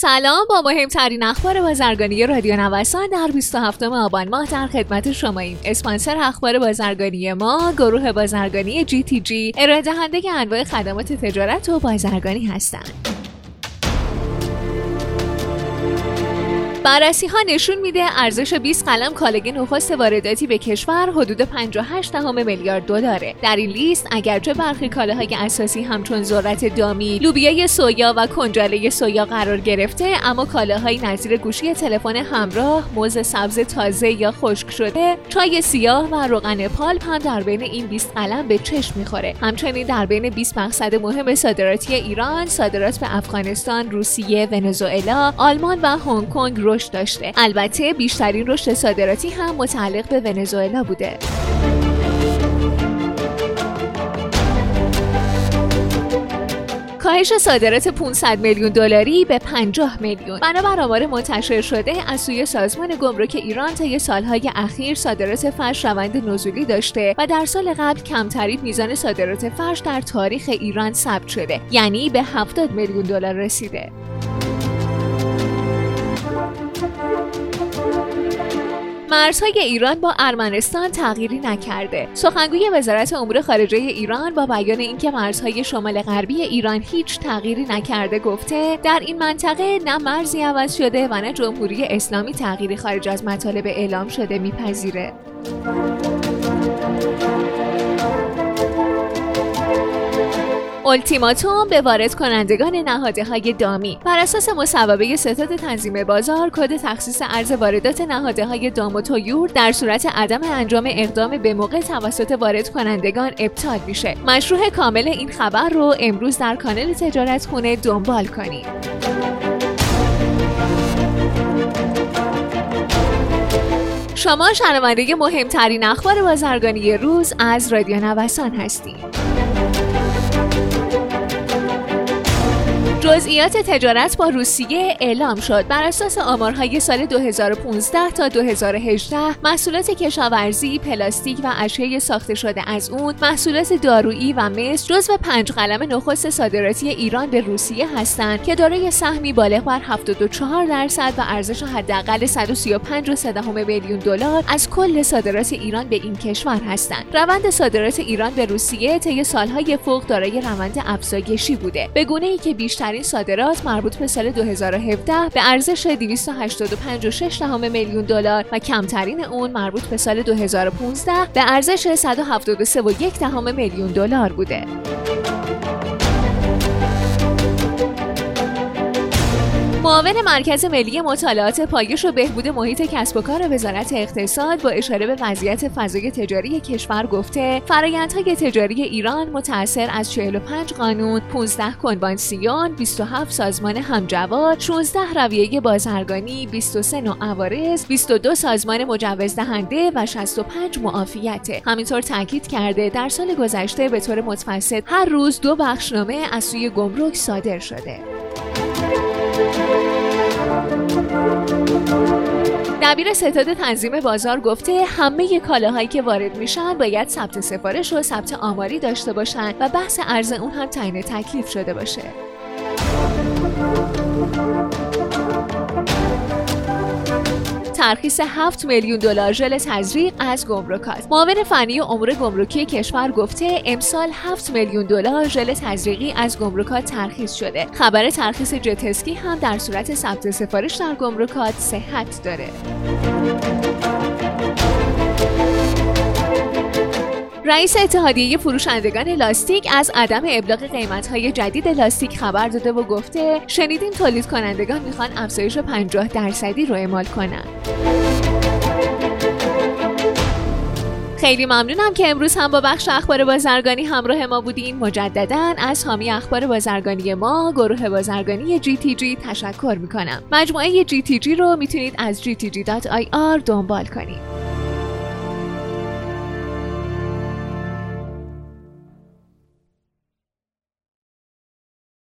سلام. با مهمترین اخبار بازرگانی رادیو نوسان در 27 آبان ماه در خدمت شماییم. اسپانسر اخبار بازرگانی ما گروه بازرگانی جی تی جی ارائه دهنده انواع خدمات تجارت و بازرگانی هستند. بررسی ها نشون میده ارزش 20 قلم کالای نخست وارداتی به کشور حدود 58 دهم میلیارد دلاره. در این لیست اگرچه برخی کالاهای اساسی همچون ذرت دامی، لوبیای سویا و کنجاله سویا قرار گرفته، اما کالاهایی نظیر گوشی تلفن همراه، موز سبز تازه یا خشک شده، چای سیاه و روغن پالپ هم در بین این 20 قلم به چشم می‌خوره. همچنین در بین 20 مقصد مهم صادراتی ایران، صادرات به افغانستان، روسیه، ونزوئلا، آلمان و هنگ کنگ رشد داشته. البته بیشترین رشد صادراتی هم متعلق به ونزوئلا بوده. کاهش صادرات 500 میلیون دلاری به 50 میلیون. بنابر آمار منتشر شده از سوی سازمان گمرک ایران طی سالهای اخیر صادرات فرش روند نزولی داشته و در سال قبل کمترین میزان صادرات فرش در تاریخ ایران ثبت شده. یعنی به 70 میلیون دلار رسیده. مرزهای ایران با ارمنستان تغییری نکرده. سخنگوی وزارت امور خارجه ایران با بیان اینکه مرزهای شمال غربی ایران هیچ تغییری نکرده گفته در این منطقه نه مرزی عوض شده و نه جمهوری اسلامی تغییری خارج از مطالب اعلام شده میپذیره. التیماتوم به وارد کنندگان نهاده های دامی. بر اساس مصوبه ستاد تنظیم بازار کد تخصیص ارز واردات نهاده های دام و تویور در صورت عدم انجام اقدام به موقع توسط وارد کنندگان ابطال میشه. مشروع کامل این خبر رو امروز در کانال تجارت خونه دنبال کنید. شما شنونده مهمترین اخبار بازرگانی روز از رادیو نوسان هستید. جزئیات تجارت با روسیه اعلام شد. بر اساس آمارهای سال 2015 تا 2018 محصولات کشاورزی پلاستیک و اشیاء ساخته شده از اون محصولات دارویی و مس جزو پنج قلم نخست صادراتی ایران به روسیه هستند که دارای سهمی بالغ بر 74 درصد و ارزش حداقل 135 میلیون دلار از کل صادرات ایران به این کشور هستند. روند صادرات ایران به روسیه طی سالهای فوق دارای روند افزایشی بوده. به گونه ای که بیشترین صادرات مربوط به سال 2017 به ارزش 285.6 میلیون دلار و کمترین اون مربوط به سال 2015 به ارزش 173.1 میلیون دلار بوده. معاون مرکز ملی مطالعات پایش و بهبود محیط کسب و کار وزارت اقتصاد با اشاره به وضعیت فضای تجاری کشور گفته فرایندهای تجاری ایران متأثر از 45 قانون، 15 کنوانسیون، 27 سازمان همجوار، 16 رویه بازرگانی، 23 نوع عوارض، 22 سازمان مجوز دهنده و 65 معافیت. همینطور تاکید کرده در سال گذشته به طور متوسط هر روز دو بخشنامه از سوی گمرک صادر شده. دبیر ستاد تنظیم بازار گفته همه کالاهایی که وارد میشن باید ثبت سفارش و ثبت آماری داشته باشند و بحث ارز اون هم تعیین تکلیف شده باشه. ترخیص 7 میلیون دلار ژل تزریق از گمرکات معاون فنی امور گمرکی کشور گفته امسال 7 میلیون دلار ژل تزریقی از گمرکات ترخیص شده. خبر ترخیص جتسکی هم در صورت ثبت سفارش در گمرکات صحت داره. رئیس اتحادیه فروشندگان لاستیک از عدم ابلاغ قیمت‌های جدید لاستیک خبر داده و گفته شنیدیم تولید کنندگان می‌خوان افزایش 50 درصدی رو اعمال کنن. خیلی ممنونم که امروز هم با بخش اخبار بازرگانی همراه ما بودین. مجددا از حامی اخبار بازرگانی ما گروه بازرگانی جی تی جی تشکر می‌کنم. مجموعه جی تی جی رو می‌تونید از gtg.ir دنبال کنید.